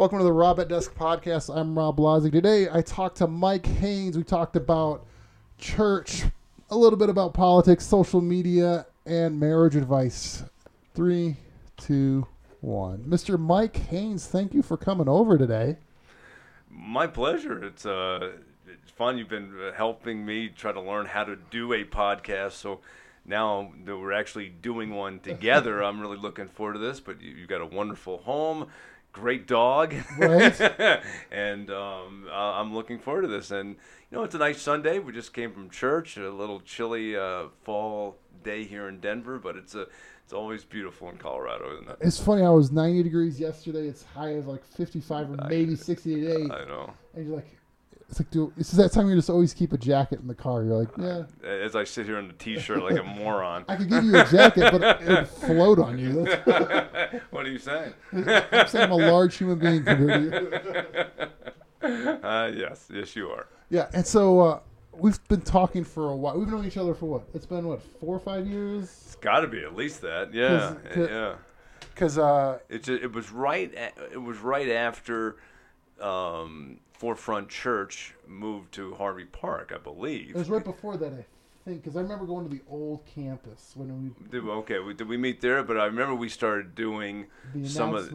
Welcome to the Rob at Desk podcast. I'm Rob Blazig. Today I talked to Mike Haynes. We talked about church, a little bit about politics, social media, and marriage advice. Three, two, one. Mr. Mike Haynes, thank you for coming over today. My pleasure. It's uh, it's fun. You've been helping me try to learn how to do a podcast. So now that we're actually doing one together, I'm really looking forward to this. But you, you've got a wonderful home, great dog, Right. and um, I- I'm looking forward to this. And you know, it's a nice Sunday. We just came from church. A little chilly uh, fall day here in Denver, but it's a it's always beautiful in Colorado, isn't it? It's funny. I was 90 degrees yesterday. It's high as like 55 or maybe 60 today. I know. And you're like, it's like, dude, this is that time you just always keep a jacket in the car. You're like, yeah, As I sit here in the t-shirt like a moron. I could give you a jacket, but it would float on you. What are you saying? I'm saying I'm a large human being compared to you. Uh, yes, yes, you are. Yeah, and so uh, we've been talking for a while. We've known each other for what? It's been what four or five years? It's got to be at least that. Yeah, 'Cause- 'cause- yeah. Because uh, It's a, it was right. a- It was right after um, Forefront Church moved to Harvey Park, I believe. it was right before that, I think. Because I remember going to the old campus when we. Did, okay, we, did we meet there? But I remember we started doing The some of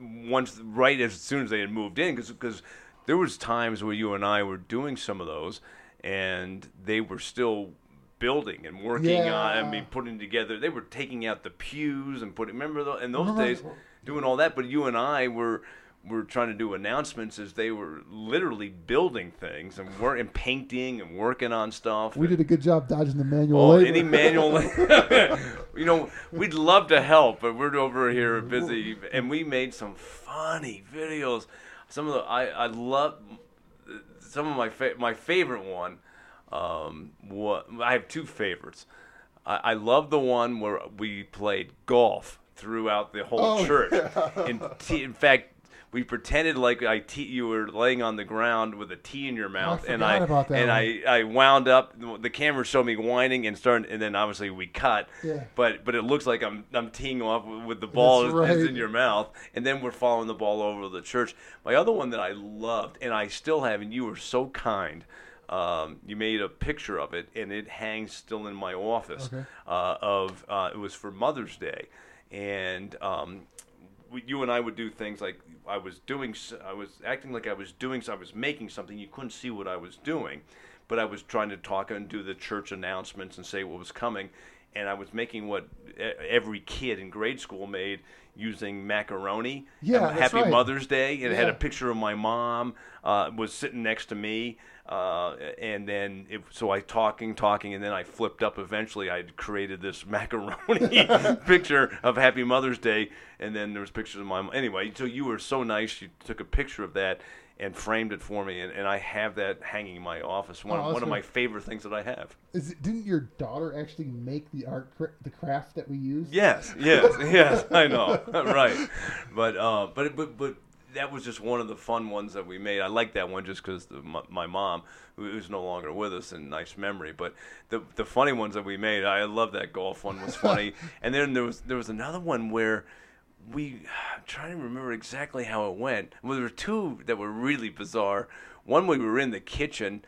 once right as soon as they had moved in, because there was times where you and I were doing some of those, and they were still building and working on. I mean, putting together. They were taking out the pews and putting. Remember tho- in those Remember- days, doing all that. But you and I were. Were trying to do announcements as they were literally building things and work and painting and working on stuff. We did a good job dodging the manual Oh, labor. any manual. you know, we'd love to help, but we're over here busy, and we made some funny videos. Some of the I I love some of my fa- my favorite one. Um, what I have two favorites. I, I love the one where we played golf throughout the whole Oh, church. In, t- in fact. We pretended like I te- you were laying on the ground with a tee in your mouth, and I about that and one. I I wound up. The camera showed me whining and starting, and then obviously we cut. Yeah. But but it looks like I'm I'm teeing off with, the ball is, right. in your mouth, and then we're following the ball over to the church. My other one that I loved, and I still have, and you were so kind. Um, you made a picture of it, and it hangs still in my office. Okay. Uh, of uh, it was for Mother's Day, and um, you and I would do things like I was doing, I was acting like I was doing, I was making something. You couldn't see what I was doing, but I was trying to talk and do the church announcements and say what was coming. And I was making what every kid in grade school made using macaroni. Yeah, Happy right. Mother's Day. And it had a picture of my mom uh, was sitting next to me. Uh, and then it, so I talking, talking, and then I flipped up. Eventually, I created this macaroni picture of Happy Mother's Day, and then there was pictures of my mom. Anyway, so you were so nice. You took a picture of that and framed it for me, and, and I have that hanging in my office. One, Oh, one of my favorite things that I have. Is it, didn't your daughter actually make the art, the craft that we used? Yes, yes, yes. I know, right? But uh, but but but that was just one of the fun ones that we made. I like that one just because my, my mom, who is no longer with us, and nice memory. But the the funny ones that we made, I love that golf one was funny. and then there was there was another one where we I'm trying to remember exactly how it went. Well, there were two that were really bizarre. One we were in the kitchen,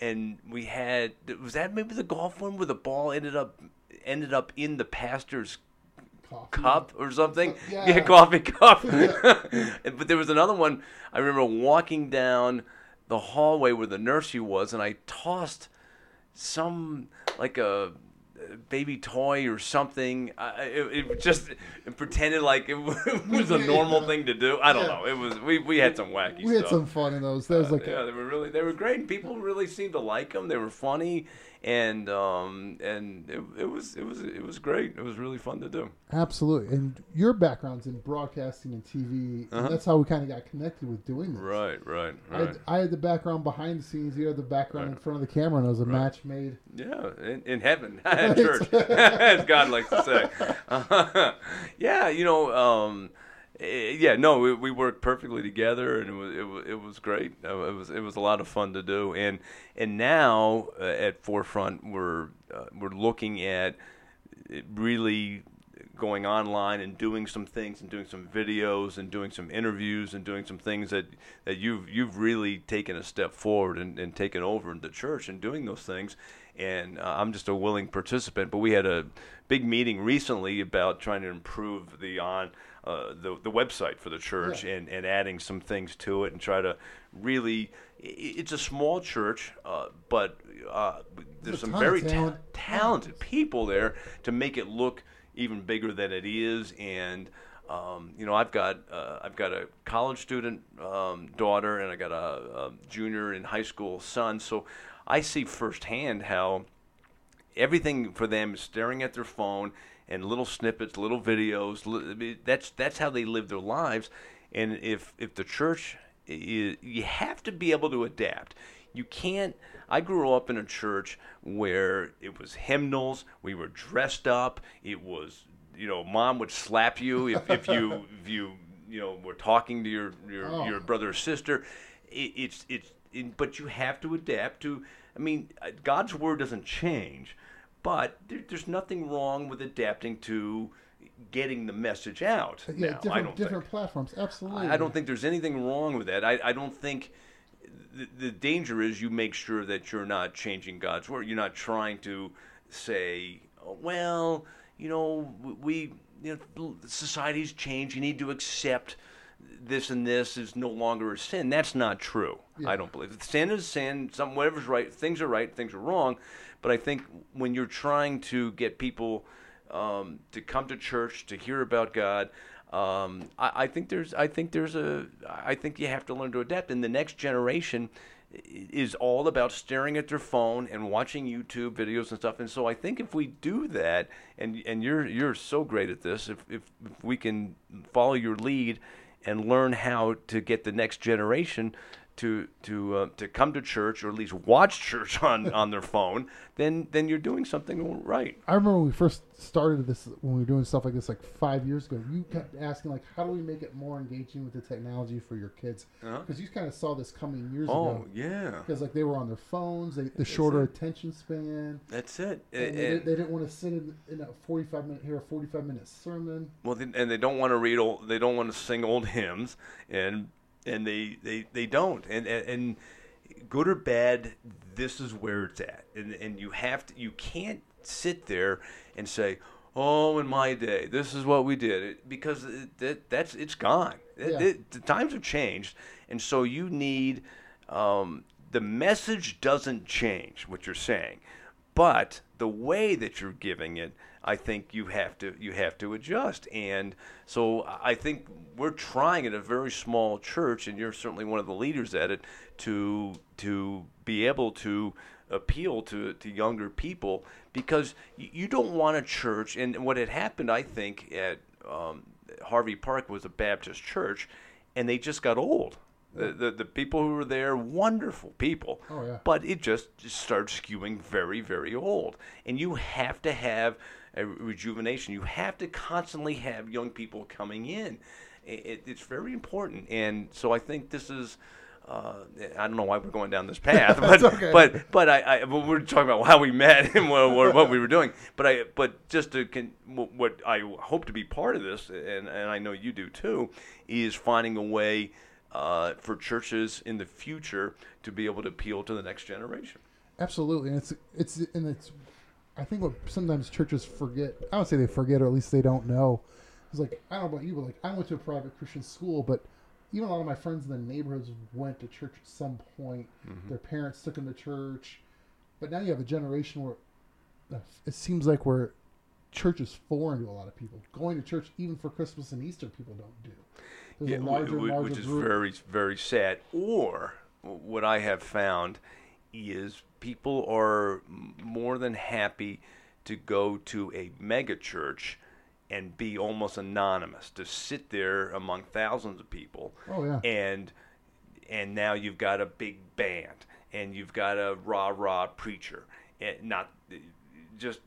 and we had was that maybe the golf one where the ball ended up ended up in the pastor's Coffee. cup or something. Yeah. Yeah, coffee cup. but there was another one. I remember walking down the hallway where the nursery was, and I tossed some like a baby toy or something. I, it, it just it pretended like it was a normal thing to do. I don't Yeah. know. It was we, we had some wacky We had some fun in those. That was uh, like, yeah, they were really they were great. People really seemed to like them. They were funny, and um and it, it was it was it was great. It was really fun to do. absolutely. And your background's in broadcasting and TV, and that's how we kind of got connected with doing this. Uh-huh. Right, right, I had, I had the background behind the scenes. You had the background in front of the camera, and it was a match made. Yeah, in, in heaven, at church, as God likes to say. yeah, you know, um, yeah, no, we, we worked perfectly together, and it was it was, it was great. It was it was a lot of fun to do, and and now uh, at Forefront, we're uh, we're looking at really going online and doing some things and doing some videos and doing some interviews and doing some things that, that you've you've really taken a step forward and, and taken over in the church and doing those things and uh, I'm just a willing participant. But we had a big meeting recently about trying to improve the on uh, the the website for the church Yeah. and, and adding some things to it and try to really. It's a small church, uh, but uh, there's some very ta- talented people there to make it look even bigger than it is and. Um, you know, I've got uh, I've got a college student um, daughter and I got a, a junior in high school son. So I see firsthand how everything for them is staring at their phone and little snippets, little videos. li- That's that's how they live their lives. And if if the church, i you have to be able to adapt. You can't. I grew up in a church where it was hymnals. We were dressed up. It was you know, mom would slap you if, if you if you you know were talking to your your, Oh. your brother or sister. It, it's it's in, but you have to adapt to. I mean, uh, God's word doesn't change, but there, there's nothing wrong with adapting to getting the message out. Yeah, now, I different different think. platforms. Absolutely. I don't think there's anything wrong with that. I, I don't think the, the danger is you make sure that you're not changing God's word. You're not trying to say, oh, well, you know, we, you know, society's changed. You need to accept this and this is no longer a sin. That's not true. Yeah. I don't believe it. sin is sin. Some whatever's right, things are right, things are wrong. But I think when you're trying to get people um, to come to church to hear about God, um, I, I think there's I think there's a I think you have to learn to adapt. And the next generation is all about staring at their phone and watching YouTube videos and stuff. And so I think if we do that, and and you're you're so great at this, if if, if we can follow your lead and learn how to get the next generation to to uh, to come to church or at least watch church on, on their phone, then then you're doing something right. I remember when we first started this when we were doing stuff like this like five years ago. You kept asking like, how do we make it more engaging with the technology for your kids? Uh-huh. Because you kind of saw this coming years Oh ago. yeah, Because like they were on their phones, they, the shorter it. attention span. that's it. And And- they, and- they didn't want to sit in, in a forty-five minute here, a forty-five minute sermon. Well, they, and they don't want to read old. They don't want to sing old hymns, and and they they, they don't. And, and and good or bad, this is where it's at. And and you have to. You can't sit there and say, "Oh, in my day, this is what we did," because that that's it's gone. Yeah. it- the times have changed, and so you need. Um, the message doesn't change what you're saying, but the way that you're giving it i think you have to you have to adjust. And so i think we're trying at a very small church and you're certainly one of the leaders at it to to be able to appeal to, to younger people because you, don't want a church. And what had happened i think at um, harvey park was a baptist church and they just got old. The, the, the people who were there wonderful people. Oh, yeah. but it just, just starts skewing very, very old. And you have to have a rejuvenation. You have to constantly have young people coming in. It, it's very important. And so I think this is. Uh, I don't know why we're going down this path, but okay. but but I, I but we're talking about how we met and what, what, what we were doing. But I but just to con, what I hope to be part of this, and and I know you do too, is finding a way uh, for churches in the future to be able to appeal to the next generation. Absolutely, and it's it's and it's. I think what sometimes churches forget. I don't say they forget, or at least they don't know. It's like I don't know about you, but like I went to a private Christian school, but even a lot of my friends in the neighborhoods went to church at some point. Their parents took them to church, but now you have a generation where uh, it seems like where church is foreign to a lot of people. Going to church even for Christmas and Easter, people don't do. There's Yeah, larger, larger which is group. very very sad. Or what I have found is people are more than happy to go to a mega church and be almost anonymous to sit there among thousands of people. Oh yeah, and and now you've got a big band and you've got a rah rah preacher. And not just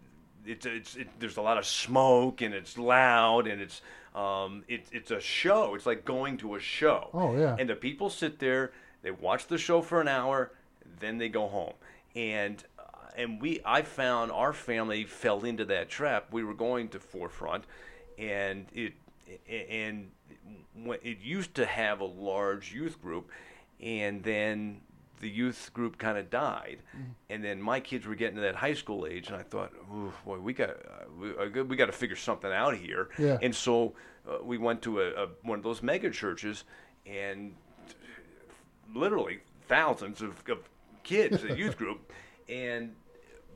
it's it's it, there's a lot of smoke and it's loud and it's um it, it's a show. It's like going to a show. Oh, yeah. and the people sit there they watch the show for an hour then they go home and uh, and we I found our family fell into that trap we were going to forefront and it and it used to have a large youth group, and then the youth group kind of died, Mm-hmm. and then my kids were getting to that high school age, and I thought, Ooh, boy, we got uh, we, we got to figure something out here. Yeah. And so uh, we went to a, a one of those mega churches, and literally thousands of, of kids, a youth group, and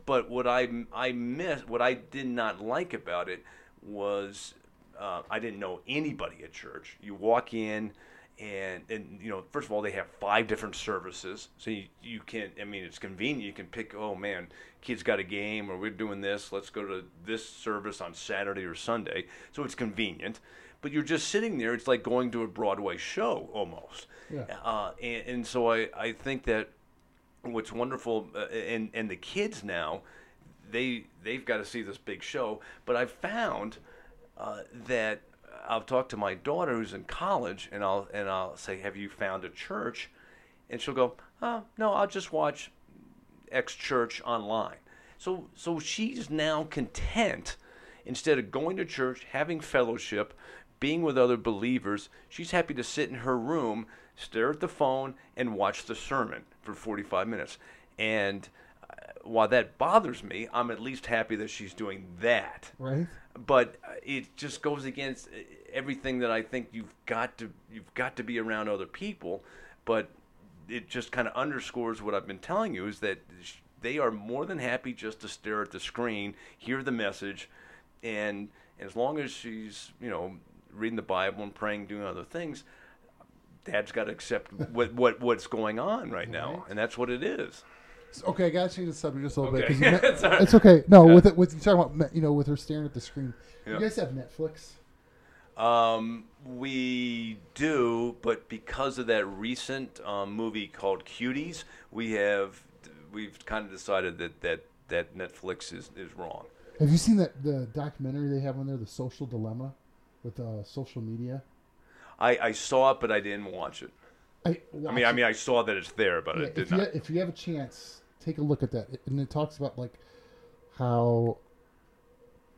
but what I I missed, what I did not like about it was uh, I didn't know anybody at church. You walk in. And, and you know, first of all, they have five different services, so you, you can. I mean, it's convenient. You can pick. Oh man, kids got a game, or we're doing this. Let's go to this service on Saturday or Sunday. So it's convenient. But you're just sitting there. It's like going to a Broadway show almost. Yeah. Uh, and, and so I, I think that what's wonderful, uh, and and the kids now, they they've got to see this big show. But I've found uh, that I'll talk to my daughter who's in college, and I'll and I'll say, "Have you found a church?" And she'll go, "Oh no, I'll just watch X church online." So so she's now content instead of going to church, having fellowship, being with other believers. She's happy to sit in her room, stare at the phone, and watch the sermon for 45 minutes. And uh, while that bothers me, I'm at least happy that she's doing that Right? but uh, it just goes against uh, everything that I think you've got to you've got to be around other people, but it just kind of underscores what I've been telling you is that they are more than happy just to stare at the screen, hear the message, and as long as she's you know reading the Bible and praying, doing other things, Dad's got to accept what, what what's going on right now, Right. and that's what it is. Okay, I gotta change the subject just a little Okay. bit. you met- It's all right. it's okay. No, with it, with you talking about, you know, with her staring at the screen. Yeah. You guys have Netflix. Um, we do, but because of that recent um, movie called Cuties, we have we've kind of decided that that, that Netflix is, is wrong. Have you seen that the documentary they have on there, The Social Dilemma, with uh, social media? I, I saw it, but I didn't watch it. I, I mean, I mean, I saw that it's there, but Yeah, I did if you not. if you have a chance, take a look at that, It- and it talks about like how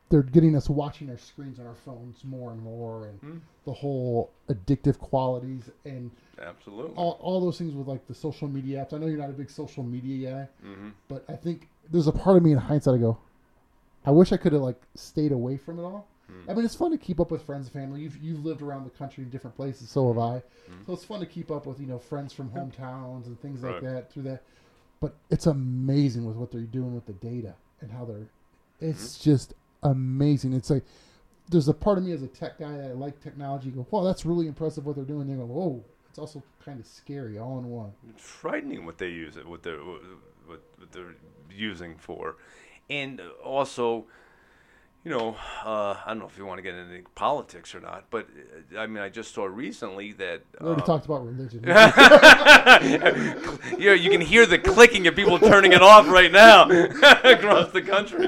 they're getting us watching our screens on our phones more and more, and Hmm. the whole addictive qualities and Absolutely. all, all those things with like the social media apps. I know you're not a big social media guy, hmm but I think there's a part of me in hindsight I go, I wish I could have like stayed away from it all. Hmm. I mean, it's fun to keep up with friends and family. You've you've lived around the country in different places, so have I. Hmm. So it's fun to keep up with you know friends from hometowns and things like that through that. But it's amazing with what they're doing with the data and how they're. It's Mm-hmm. just amazing. It's like there's a part of me as a tech guy that I like technology. Go, wow, that's really impressive what they're doing. They go, whoa, it's also kind of scary all in one. It's frightening what they use it, what they're what, what they're using for, and also, you know, uh, I don't know if you want to get into politics or not, but uh, I mean, I just saw recently that. We already um, talked about religion. yeah, you can hear the clicking of people turning it off right now across the country.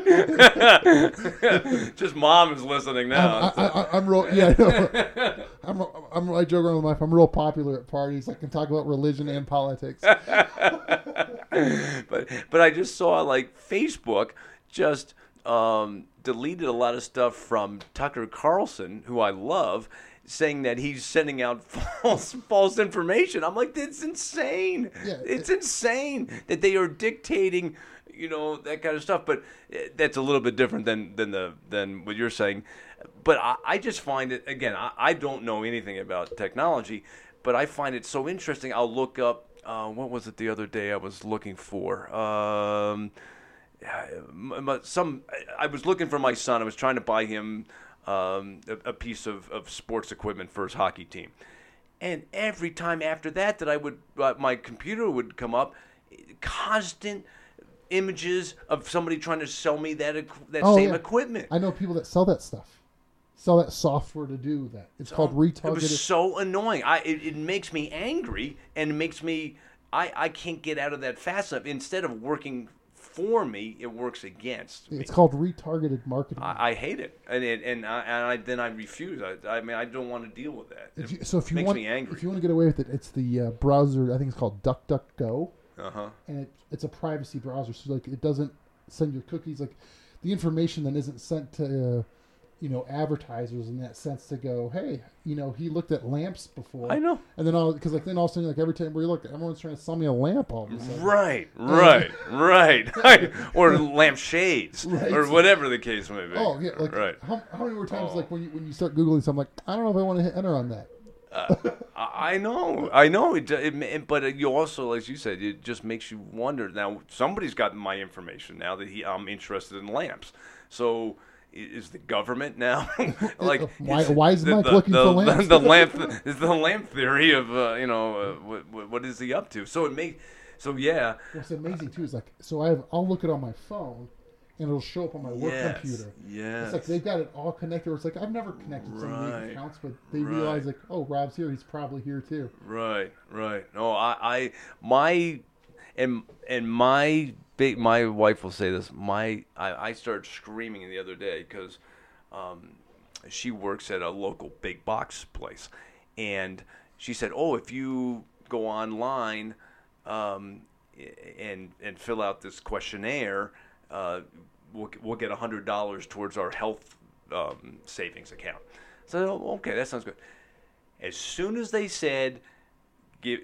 Just mom is listening now. I, I, I, I'm real. Yeah, know. I'm. I'm. I joke around with my. I'm real popular at parties. I can talk about religion and politics. but but I just saw like Facebook just um, deleted a lot of stuff from Tucker Carlson, who I love, saying that he's sending out false false information. I'm like, that's insane. Yeah, it's insane that they are dictating. You know that kind of stuff, but uh, that's a little bit different than than the than what you're saying. But I, I just find it again. I, I don't know anything about technology, but I find it so interesting. I'll look up uh, what was it the other day I was looking for. Um, some I was looking for my son. I was trying to buy him um, a, a piece of, of sports equipment for his hockey team, and every time after that, that I would uh, my computer would come up, constant images of somebody trying to sell me that that Oh, same yeah. equipment. I know people that sell that stuff, sell that software to do that. It's called retargeting. It was so annoying. I it, it makes me angry and it makes me I I can't get out of that fast enough. Instead of working for me, it works against me. It's called retargeted marketing. I, I hate it, and it, and, I, and I, then I refuse. I, I mean, I don't want to deal with that. If you, so if you makes want, me angry. if you want to get away with it, it's the uh, browser. I think it's called DuckDuckGo, uh huh. and it, it's a privacy browser. So like, it doesn't send your cookies. Like, the information then isn't sent to, uh, you know advertisers in that sense to go, hey, you know, he looked at lamps before. I know. And then all because like then all of a sudden like every time we look, everyone's trying to sell me a lamp all of a sudden. Right, right, right. or lamp shades, Right. or whatever the case may be. Oh yeah, like right. how, how many more times Oh. like when you when you start googling something like I don't know if I want to hit enter on that. Uh, I I know, I know. It, it, it, but uh, you also, as you said, it just makes you wonder. Now, somebody's got my information now that he, I'm interested in lamps. So, is the government now like? Why- is why is the, Mike the, looking the, for lamps? The, lamp is the lamp theory of uh, you know uh, what, what, is he up to? So it makes so yeah. What's amazing too is like so I have I'll look it on my phone and it'll show up on my work yes, computer. Yeah, It's like they've got it all connected. It's like I've never connected so many Right. accounts, but they Right. realize like, oh, Rob's here. He's probably here too. Right, right. No, I, I, my, and and my big, my wife will say this. My, I, I started screaming the other day because, um, she works at a local big box place, and she said, "Oh, if you go online, um, and and fill out this questionnaire, uh, we'll we'll get hundred dollars towards our health um, savings account." So oh, okay, that sounds good. As soon as they said, give,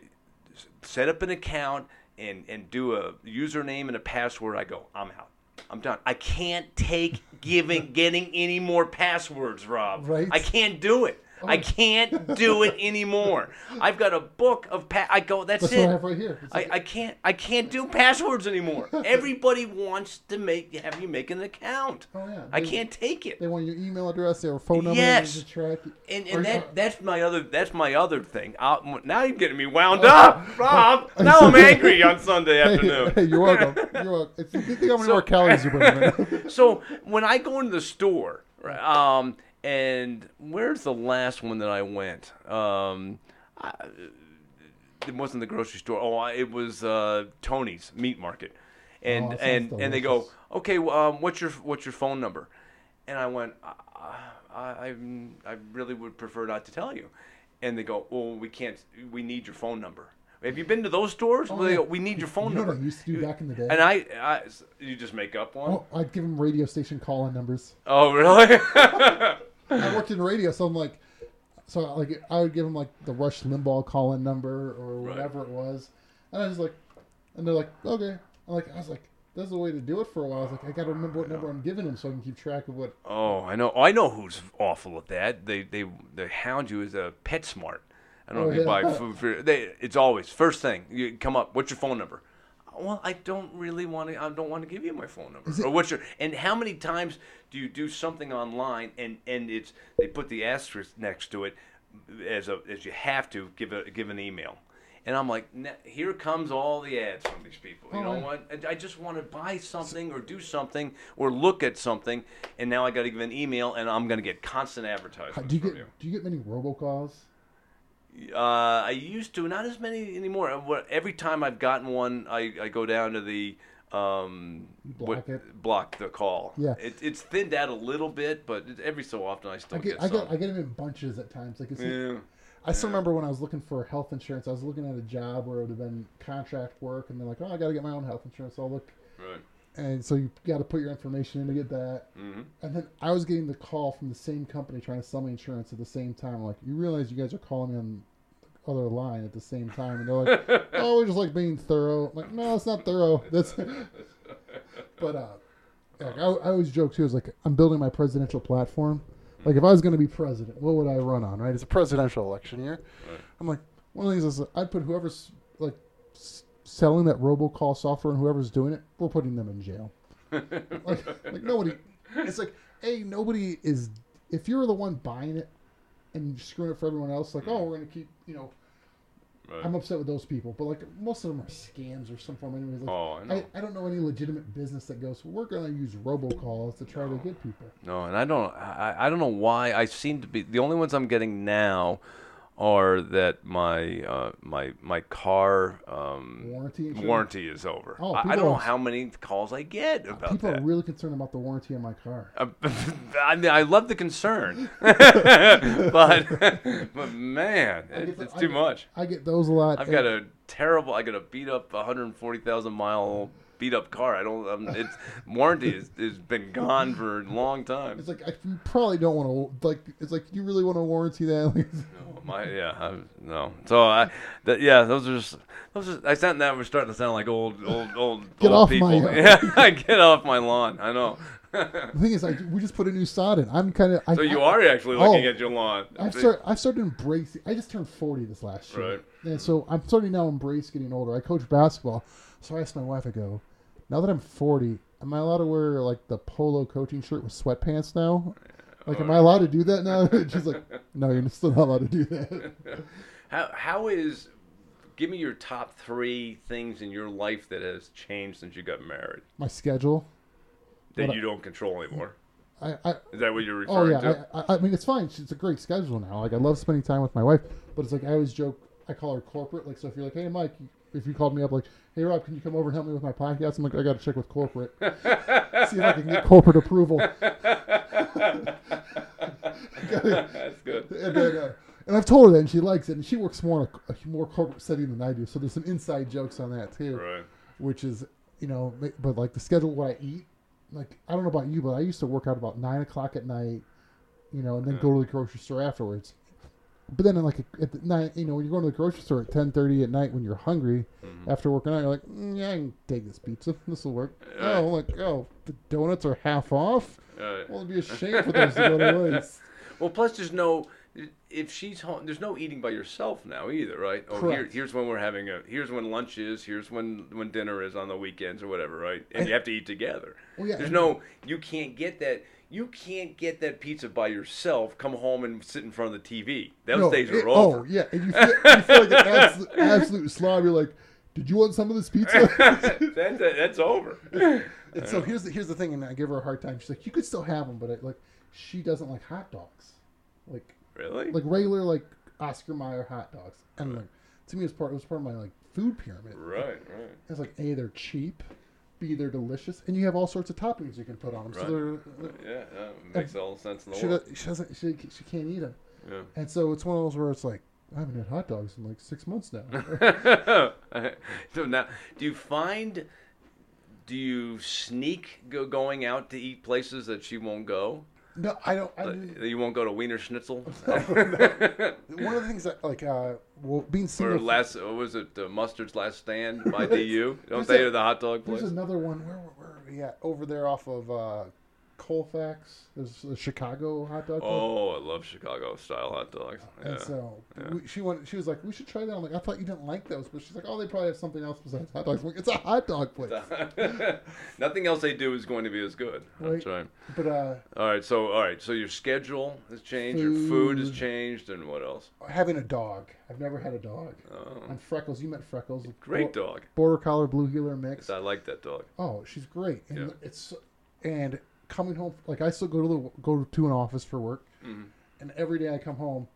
set up an account and and do a username and a password, I go, I'm out. I'm done. I can't take giving getting any more passwords, Rob. Right. I can't do it. I can't do it anymore. I've got a book of pa- I go. That's, That's it. I have right here. I, I can't I can't do passwords anymore. Everybody wants to make have you make an account. Oh, yeah. I can't take it. They want your email address, their phone number, Yes. and track. And, and that that's my other that's my other thing. i now you're getting me wound up, Rob. Now I'm angry on Sunday afternoon. hey, you're welcome. You're welcome. It's you think how many So- more calories you burn. so when I go into the store, right, um, and where's the last one that I went? Um, I, it wasn't the grocery store. Oh, I- it was uh, Tony's Meat Market, and Oh, that sounds and and they go, okay, um, what's your what's your phone number? And I went, I, I, I really would prefer not to tell you. And they go, well, we can't. We need your phone number. Have you been to those stores? Oh, Where they yeah. go, we need your phone You know number. what I used to do back in the day? And I, I, you just make up one. Oh, I'd give them radio station call-in numbers. Oh, really? I worked in radio, so I'm like, so like I would give them like the Rush Limbaugh call-in number or Right. whatever it was, and I was like, and they're like, okay, I'm like, I was like, that's the way to do it for a while. I was like, I got to remember what number I'm giving them so I can keep track of what. oh, I know. I know who's awful at that. They they they hound you as a PetSmart. I don't know Oh, if you oh, buy food for. They, it's always first thing you come up. What's your phone number? Well, I don't really want to. I don't want to give you my phone number. Or what's your? And how many times do you do something online and and it's they put the asterisk next to it as a as you have to give a give an email. And I'm like, here comes all the ads from these people. You Oh, know what? I- I just want to buy something or do something or look at something, and now I got to give an email, and I'm going to get constant advertisements Do you get you. do you get many robocalls? Uh, I used to, not as many anymore. Every time I've gotten one, I, I go down to the um, Block what- it. block the call. Yeah. it, it's thinned out a little bit, but every so often I still I get get, I get I get them in bunches at times. Like it's, yeah. I still remember when I was looking for health insurance. I was looking at a job where it would have been contract work, and they're like, "Oh, I got to get my own health insurance." So I'll look, Right. And so you got to put your information in to get that. hmm And then I was getting the call from the same company trying to sell me insurance at the same time. I'm like, you realize you guys are calling me on the other line at the same time, and they're like, "Oh, we're just like being thorough." I'm like, no, it's not thorough. That's. but uh, like, I, I always joke too. Is like I'm building my presidential platform. Like if I was going to be president, what would I run on? Right? It's a presidential election year. Right. I'm like, one of the things is I'd put whoever's like selling that robocall software and whoever's doing it, we're putting them in jail. like, like nobody. It's like, hey, nobody is. If you're the one buying it and screwing it for everyone else, like, oh, we're gonna keep, you know, Right. I'm upset with those people. But like, most of them are scams or some form. Anyways, like, oh, I know. I, I don't know any legitimate business that goes. Well, we're gonna use robocalls to try to get people. No, and I don't. I, I don't know why. I seem to be the only ones I'm getting now are that my uh, my my car um, Warranty. warranty is over. Oh, I, I don't know how many calls I get about that. People that. are really concerned about the warranty on my car. Uh, I mean, I love the concern, but but man, it, the- it's I too get- much. I get those a lot. I've got a terrible. I got a beat up 140,000 mile beat up car. I don't. Um, it's warranty has, has been gone for a long time. It's like I you probably don't want to like. It's like you really want to warranty that. No, my yeah, I, no. So I, that, yeah, those are just those. Are, I sound that we're starting to sound like old, old, old, Get old off people. my- yeah, get off my lawn. I know. the thing is, I, we just put a new sod in. I'm kind of. so you are actually looking Oh. at your lawn. I've started. I've started embracing. I just turned forty this last year, Right. and so I'm starting now embrace getting older. I coach basketball, so I asked my wife. I go, now that I'm forty, am I allowed to wear like the polo coaching shirt with sweatpants now? Like, am I allowed to do that now? She's like, no, you're still not allowed to do that. How how is? Give me your top three things in your life that has changed since you got married My schedule. that What I- you don't control anymore. I, I Is that what you're oh referring yeah. to? I, I, I mean, it's fine. It's a great schedule now. Like, I love spending time with my wife, but it's like I always joke. I call her corporate. Like, so if you're like, hey, Mike, if you called me up, like, hey, Rob, can you come over and help me with my podcast? I'm like, I got to check with corporate. See if I can get corporate approval. That's good. and, then, uh, and I've told her that, and she likes it. And she works more in a, a more corporate setting than I do, so there's some inside jokes on that too, Right. which is you know, but like the schedule what I eat. Like I don't know about you, but I used to work out about nine o'clock at night, you know, and then go to the grocery store afterwards. But then, in like at the night, you know, when you're going to the grocery store at ten thirty at night when you're hungry Mm-hmm. after working out, you're like, mm, yeah, I can take this pizza. This will work. Oh, like oh, the donuts are half off. Right. Well, it'd be a shame for those to go to waste. Well, plus there's no if she's home. There's no eating by yourself now either, right? Oh, here, Correct. here's when we're having a. Here's when lunch is. Here's when when dinner is on the weekends or whatever, right? And you have to eat together. Well, yeah, There's no. You can't get that. You can't get that pizza by yourself. Come home and sit in front of the TV. Those No, days are it- over. Oh yeah, and you feel, you feel like an absolute, absolute slob. You're like, did you want some of this pizza? that's that's over. and so here's the here's the thing, and I give her a hard time. She's like, you could still have them, but I, like, she doesn't like hot dogs, like Really? like regular like Oscar Mayer hot dogs. And like to me, it's part it was part of my like food pyramid. right. Right. It's like a they're cheap, b they're delicious, and you have all sorts of toppings you can put on them. Right. So they're Yeah. That uh, makes all the sense in the she, world. does, she doesn't she, she can't eat them. Yeah. And so it's one of those where it's like I haven't had hot dogs in like six months now. so now, do you find, do you sneak go, going out to eat places that she won't go? No, I don't. I, Like, you won't go to Wienerschnitzel one of the things that like uh, well, being or last, what was it, uh, Mustard's Last Stand by DU? Don't they a- the hot dog place. There's another one. Where, where are we at? Over there off of uh, Colfax. There's a Chicago hot dog. Oh, I love Chicago style hot dogs. Yeah. And so yeah. we, she went. She was like, "We should try that." I'm like, "I thought you didn't like those," but she's like, "Oh, they probably have something else besides hot dogs." I'm like, it's a hot dog place. Nothing else they do is going to be as good. That's Right. But uh, All right. So, all right. So your schedule has changed. Your food has changed, and what else? having a dog. I've never had a dog. Oh, And Freckles, you met Freckles. great Bo- dog. Border collie blue heeler mix. I like that dog. Oh, she's great. And Yeah. it's and coming home like I still go to the go to an office for work, Mhm. and every day I come home,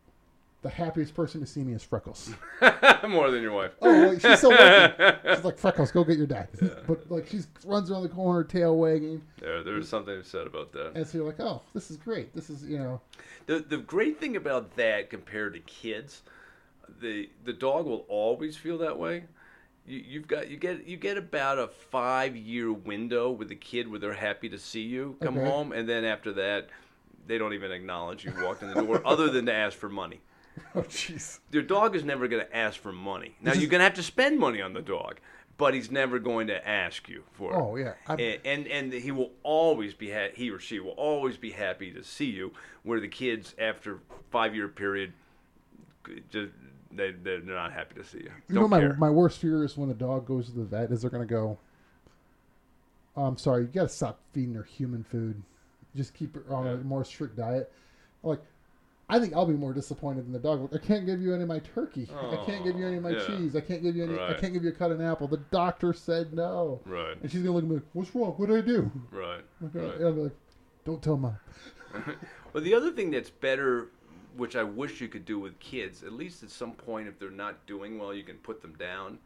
the happiest person to see me is Freckles. More than your wife. Oh, she's still working. She's like Freckles, go get your dad. But like she runs around the corner, tail wagging, There, there's something said about that. and so you're like, oh, this is great. This is you know, The the great thing about that compared to kids, the the dog will always feel that way. You, you've got you get you get about a five year window with the kid where they're happy to see you come Okay. home, and then after that, they don't even acknowledge you walked in the door, other than to ask for money. oh jeez. Your dog is never going to ask for money. Now you're going to have to spend money on the dog, but he's never going to ask you for it. Oh yeah, and, and and he will always be ha- he or she will always be happy to see you. Where the kids after five year period, just they they're not happy to see you. you Don't know my care. my worst fear is when a dog goes to the vet is they're gonna go. "Oh, I'm sorry, you gotta stop feeding her human food. Just keep her on a more strict diet. Like, I think I'll be more disappointed than the dog. I can't give you any of my turkey. I can't give you any of my Oh, yeah. cheese. I can't give you any. I can't give you a cut of an apple. The doctor said no. right, And she's gonna look at me like, "What's wrong? What did I do?" right, Like, uh, right. And I'll be like, "Don't tell mom." Well, the other thing that's better, which I wish you could do with kids, at least at some point, if they're not doing well, you can put them down.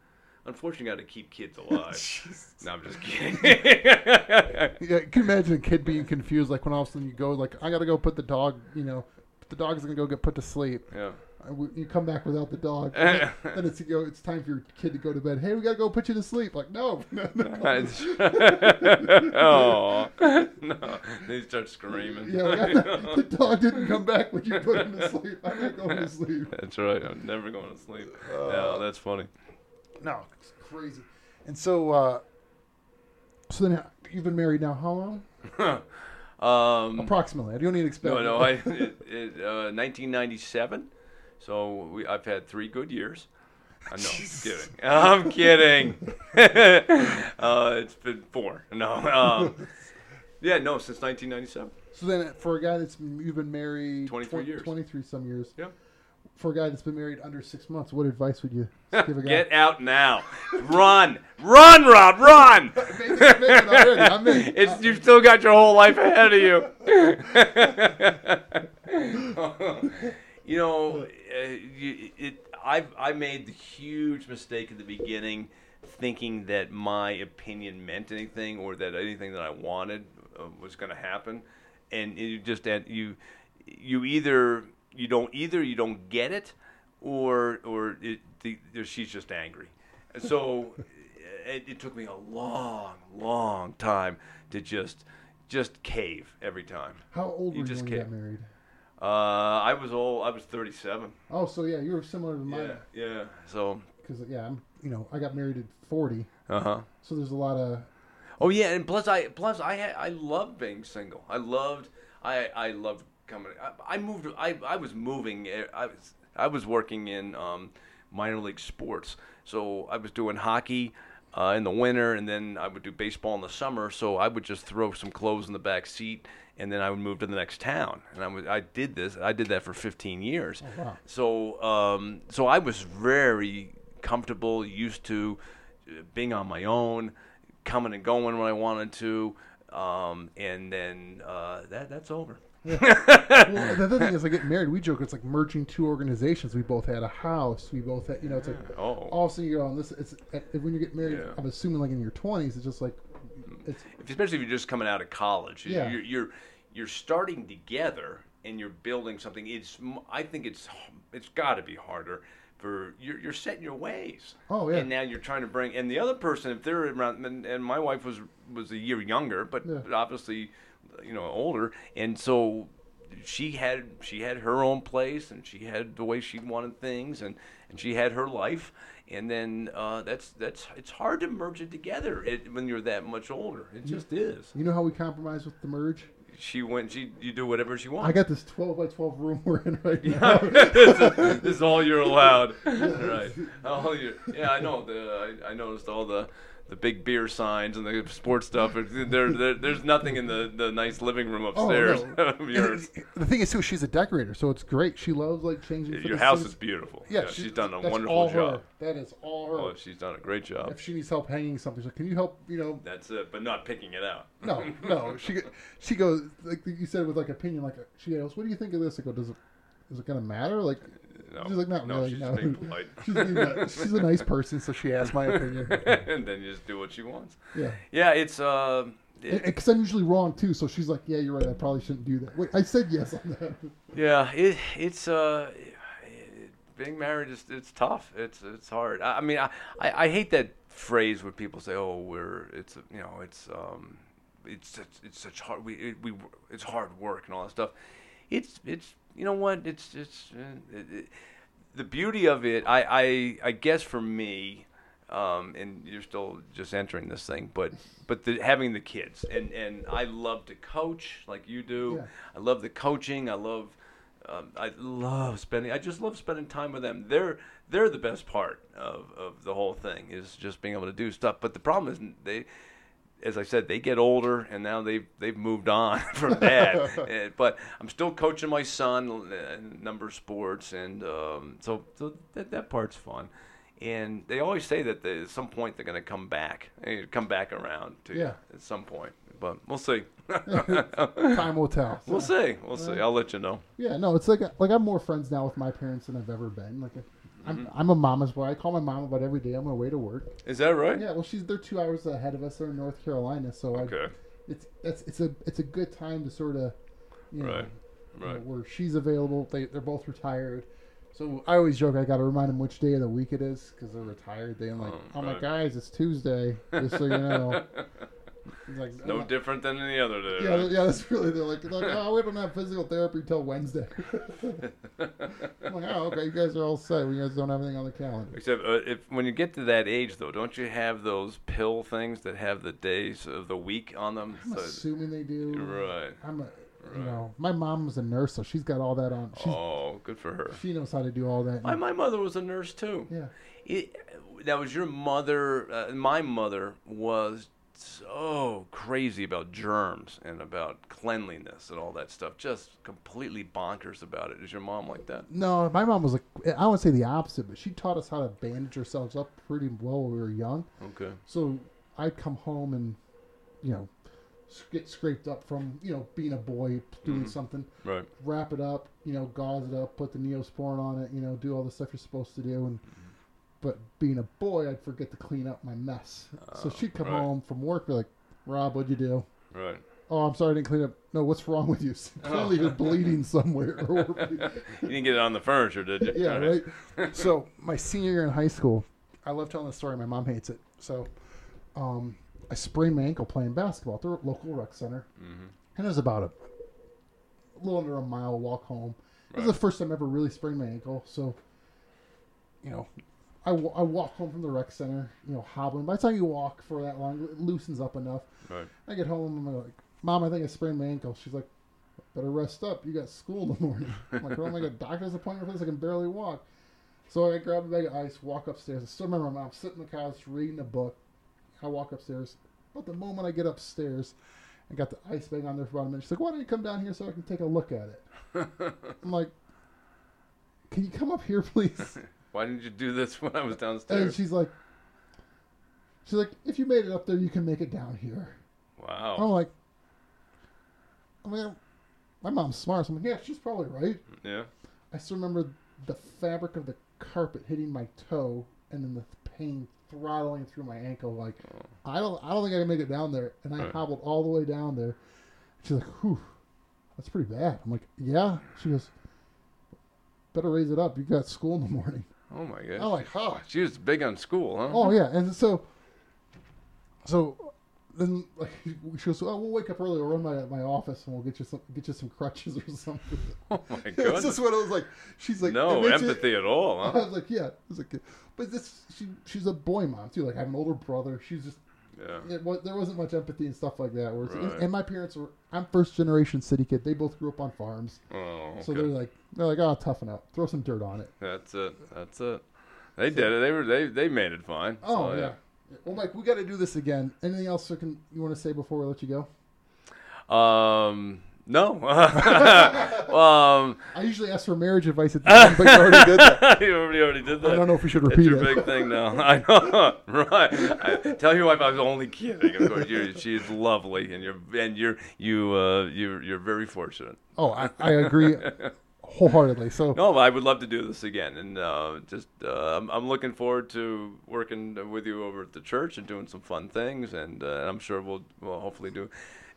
Unfortunately, you got to keep kids alive. no, I'm just kidding. Yeah, you can you imagine a kid being confused? Like when all of a sudden you go, like, "I gotta go put the dog," you know, the dog's gonna go get put to sleep. yeah. Uh, You come back without the dog. then it's you know, it's time for your kid to go to bed. Hey, we gotta go put you to sleep. Like no, no, no. oh no! They start screaming. Yeah, I- the dog didn't come back when you put him to sleep. I'm not going to sleep. That's right. I'm never going to sleep. Uh, yeah, that's funny. No, it's crazy. And so, uh, so then you've been married now how long? um, Approximately. I don't need to expect. no, no. I it, it, uh, 1997. So we, I've had three good years. I know. I'm kidding. I'm kidding. uh, it's been four. No. Um, yeah, no, since 1997. So then, for a guy that's you've been married 23 tw- years. 23 some years. Yeah. For a guy that's been married under six months, what advice would you give a guy? Get out now. run. Run, Rob, run. Make it- make it already. I'm in. It's you've still got your whole life ahead of you. You know, uh, you, it. I I made the huge mistake at the beginning, thinking that my opinion meant anything or that anything that I wanted uh, was going to happen, and you just you you either you don't either you don't get it or or it, the, she's just angry. So it, it took me a long, long time to just just cave every time. How old You were you when you got married? Uh, I was old. I was 37. Oh, so yeah, you were similar to mine. Yeah, yeah. So, Because yeah, I'm you know I got married at 40, uh huh. so there's a lot of Oh yeah, and plus I plus I had I loved being single. I loved I I loved coming. I, I moved. I I was moving. eh, I was I was working in um, minor league sports. So I was doing hockey uh, in the winter, and then I would do baseball in the summer. So I would just throw some clothes in the back seat, and then I would move to the next town. And I would I did this. I did that for 15 years. Oh, wow. So um, so I was very comfortable, used to uh, being on my own, coming and going when I wanted to, um, and then uh, that that's over. Well, the other thing is, like getting married, we joke it's like merging two organizations. We both had a house. We both had, you know, it's like Oh. all of a sudden you're on this. It's uh, when you get married. Yeah. I'm assuming like in your 20s, it's just like it's especially if you're just coming out of college. Yeah. You're, you're you're starting together and you're building something. It's I think it's it's got to be harder for you're you're set in your ways. Oh, yeah. And now you're trying to bring and the other person if they're around and, and my wife was was a year younger, but, Yeah. but obviously you know older, and so she had she had her own place and she had the way she wanted things and and she had her life and then uh, that's that's it's hard to merge it together it, when you're that much older it just is you know how we compromise with the merge. She went she you do whatever she wants. I got this 12 by 12 room we're in right now. this, is, this is all you're allowed right all you yeah i know the I, I noticed all the the big beer signs and the sports stuff. There, there, there's nothing in the, the nice living room oh, upstairs no. of And yours. the thing is too, she's a decorator, so it's great. She loves like changing. for Your house things. is beautiful. Yeah, Yeah, she- she's done a wonderful job. That is all her. Oh, she's done a great job. if she needs help hanging something, she's like, "Can you help?" You know, That's it, but not picking it out. no, no. She she goes like you said with like opinion. Like she goes, "What do you think of this?" I go, "Does it is it gonna matter?" Like No, she's like, "Not no, really." she's no. being polite. she's, nice. she's a nice person, so she asked my opinion. and then you just do what she wants. Yeah. Yeah, it's uh, it- Because I'm usually wrong too, so she's like, "Yeah, you're right. I probably shouldn't do that." Wait, I said yes on that. yeah, it it's uh, it, being married is it's tough. It's it's hard. I, I mean, I, I I hate that phrase where people say, "Oh, we're it's you know it's um, it's such, it's such hard we it, we it's hard work and all that stuff." It's it's you know what it's it's uh, it, it, the beauty of it. I I I guess for me. um, and you're still just entering this thing, but but the, having the kids and and I love to coach like you do. Yeah. I love the coaching. I love um, I love spending. I just love spending time with them. They're they're the best part of, of the whole thing is just being able to do stuff. But the problem is they, as I said, they get older and now they've they've moved on from dad. Eh, but I'm still coaching my son in a number of sports, and um, so, so that that part's fun. And they always say that they, at some point they're going to come back, eh, come back around to you Yeah. at some point. But we'll see. Time will tell. we'll see. We'll see. I'll let you know. Yeah, no, it's like like I'm more friends now with my parents than I've ever been. Like, I'm Mm-hmm. I'm a mama's boy. I call my mom about every day on my way to work. Is that right? Yeah, well, she's they're two hours ahead of us. They're in North Carolina, so I, Okay. it's it's it's a it's a good time to sort of, you know, Right. you know, Right. where she's available. They they're both retired, So I always joke I got to remind them which day of the week it is because they're retired. They I'm like, Oh, I'm like, guys, it's Tuesday, just so you know. Like, no "Oh, different than any other day. Yeah, right? yeah, that's really. They're like, like, oh, we don't have physical therapy till Wednesday. I'm like, oh, okay, you guys are all set. We guys don't have anything on the calendar. Except uh, if when you get to that age, though, don't you have those pill things that have the days of the week on them? I'm So- assuming they do. right. I'm a, you know, my mom was a nurse, so she's got all that on. She's, Oh, good for her. She knows how to do all that. My, my mother was a nurse too. yeah. It, that was your mother. Uh, my mother was so crazy about germs and about cleanliness and all that stuff. Just completely bonkers about it. Is your mom like that? No, my mom was like, I would say the opposite, but she taught us how to bandage ourselves up pretty well when we were young. Okay. So I'd come home and, you know, get scraped up from, you know, being a boy doing Mhm. something, Right. wrap it up, you know, gauze it up, put the neosporin on it, you know, do all the stuff you're supposed to do. And but being a boy, I'd forget to clean up my mess. so Oh, she'd come right. home from work, be like, Rob, what'd you do? Right. Oh, I'm sorry, I didn't clean up. No, what's wrong with you? Clearly, you're bleeding somewhere. You didn't get it on the furniture, did you? yeah, right. so my senior year in high school, I love telling the story. My mom hates it. So, um, I sprained my ankle playing basketball at the local rec center, hmm and it was about a, a little under a mile walk home. It was the first time I ever really sprained my ankle. So, you know, I, I walk home from the rec center, you know, hobbling. By the time you walk for that long, it loosens up enough. Right. I get home and I'm like, Mom, I think I sprained my ankle. She's like, Better rest up. You got school in the morning. I'm like, well, I got a doctor's appointment for this. I can barely walk. So I grab a bag of ice, walk upstairs. I still remember my mom sitting on the couch reading a book. I walk upstairs. But the moment I get upstairs, I got the ice bag on there for about a minute. She's like, Why don't you come down here so I can take a look at it? I'm like, Can you come up here, please? Why didn't you do this when I was downstairs? And she's like, She's like, If you made it up there, you can make it down here. Wow. I'm like, I mean, my mom's smart. So I'm like, yeah, she's probably right. Yeah. I still remember the fabric of the carpet hitting my toe, and then the pain throttling through my ankle. Like, oh. I don't, I don't think I can make it down there. And I Right. hobbled all the way down there. She's like, whew, that's pretty bad. I'm like, yeah. She goes, better raise it up. You got school in the morning. Oh my god. I'm like, oh, She was big on school, huh? Oh yeah, and so, so then like she goes, "Oh, we'll wake up early. We'll run by my office and we'll get you some get you some crutches or something." Oh my it's goodness. just what I was like. She's like, no empathy at all, I was like, yeah, I was like, but this she she's a boy mom too. Like I have an older brother. She's just Yeah. it, was, there wasn't much empathy and stuff like that. Right. and my parents were I'm first generation city kid. They both grew up on farms, Oh, so they're like they're like, oh, toughen up, throw some dirt on it. That's it. That's it. They did it. They were they they made it fine. Oh So, yeah. Well, Mike, we got to do this again. Anything else you can you want to say before we let you go? Um. No. um. I usually ask for marriage advice at the end, but you already did that. you already, already did that. I don't know if we should repeat your it. big thing now. I know, right? I, tell your wife I was only kidding. Of course, you're, she's lovely, and you're and you're you uh you're you're very fortunate. Oh, I, I agree wholeheartedly. So No, I would love to do this again, and uh, just uh, I'm, I'm looking forward to working with you over at the church and doing some fun things, and uh, I'm sure we'll we'll hopefully do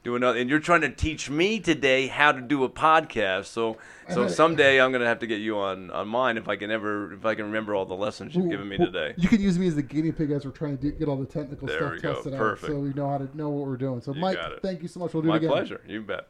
do another. And you're trying to teach me today how to do a podcast, so so uh-huh. someday I'm gonna have to get you on on mine if I can ever if I can remember all the lessons you've given me today. You can use me as the guinea pig as we're trying to do, get all the technical There stuff we go. tested Perfect. out, so we know how to know what we're doing. So, You Mike, thank you so much. We'll do My it again. My pleasure. You bet.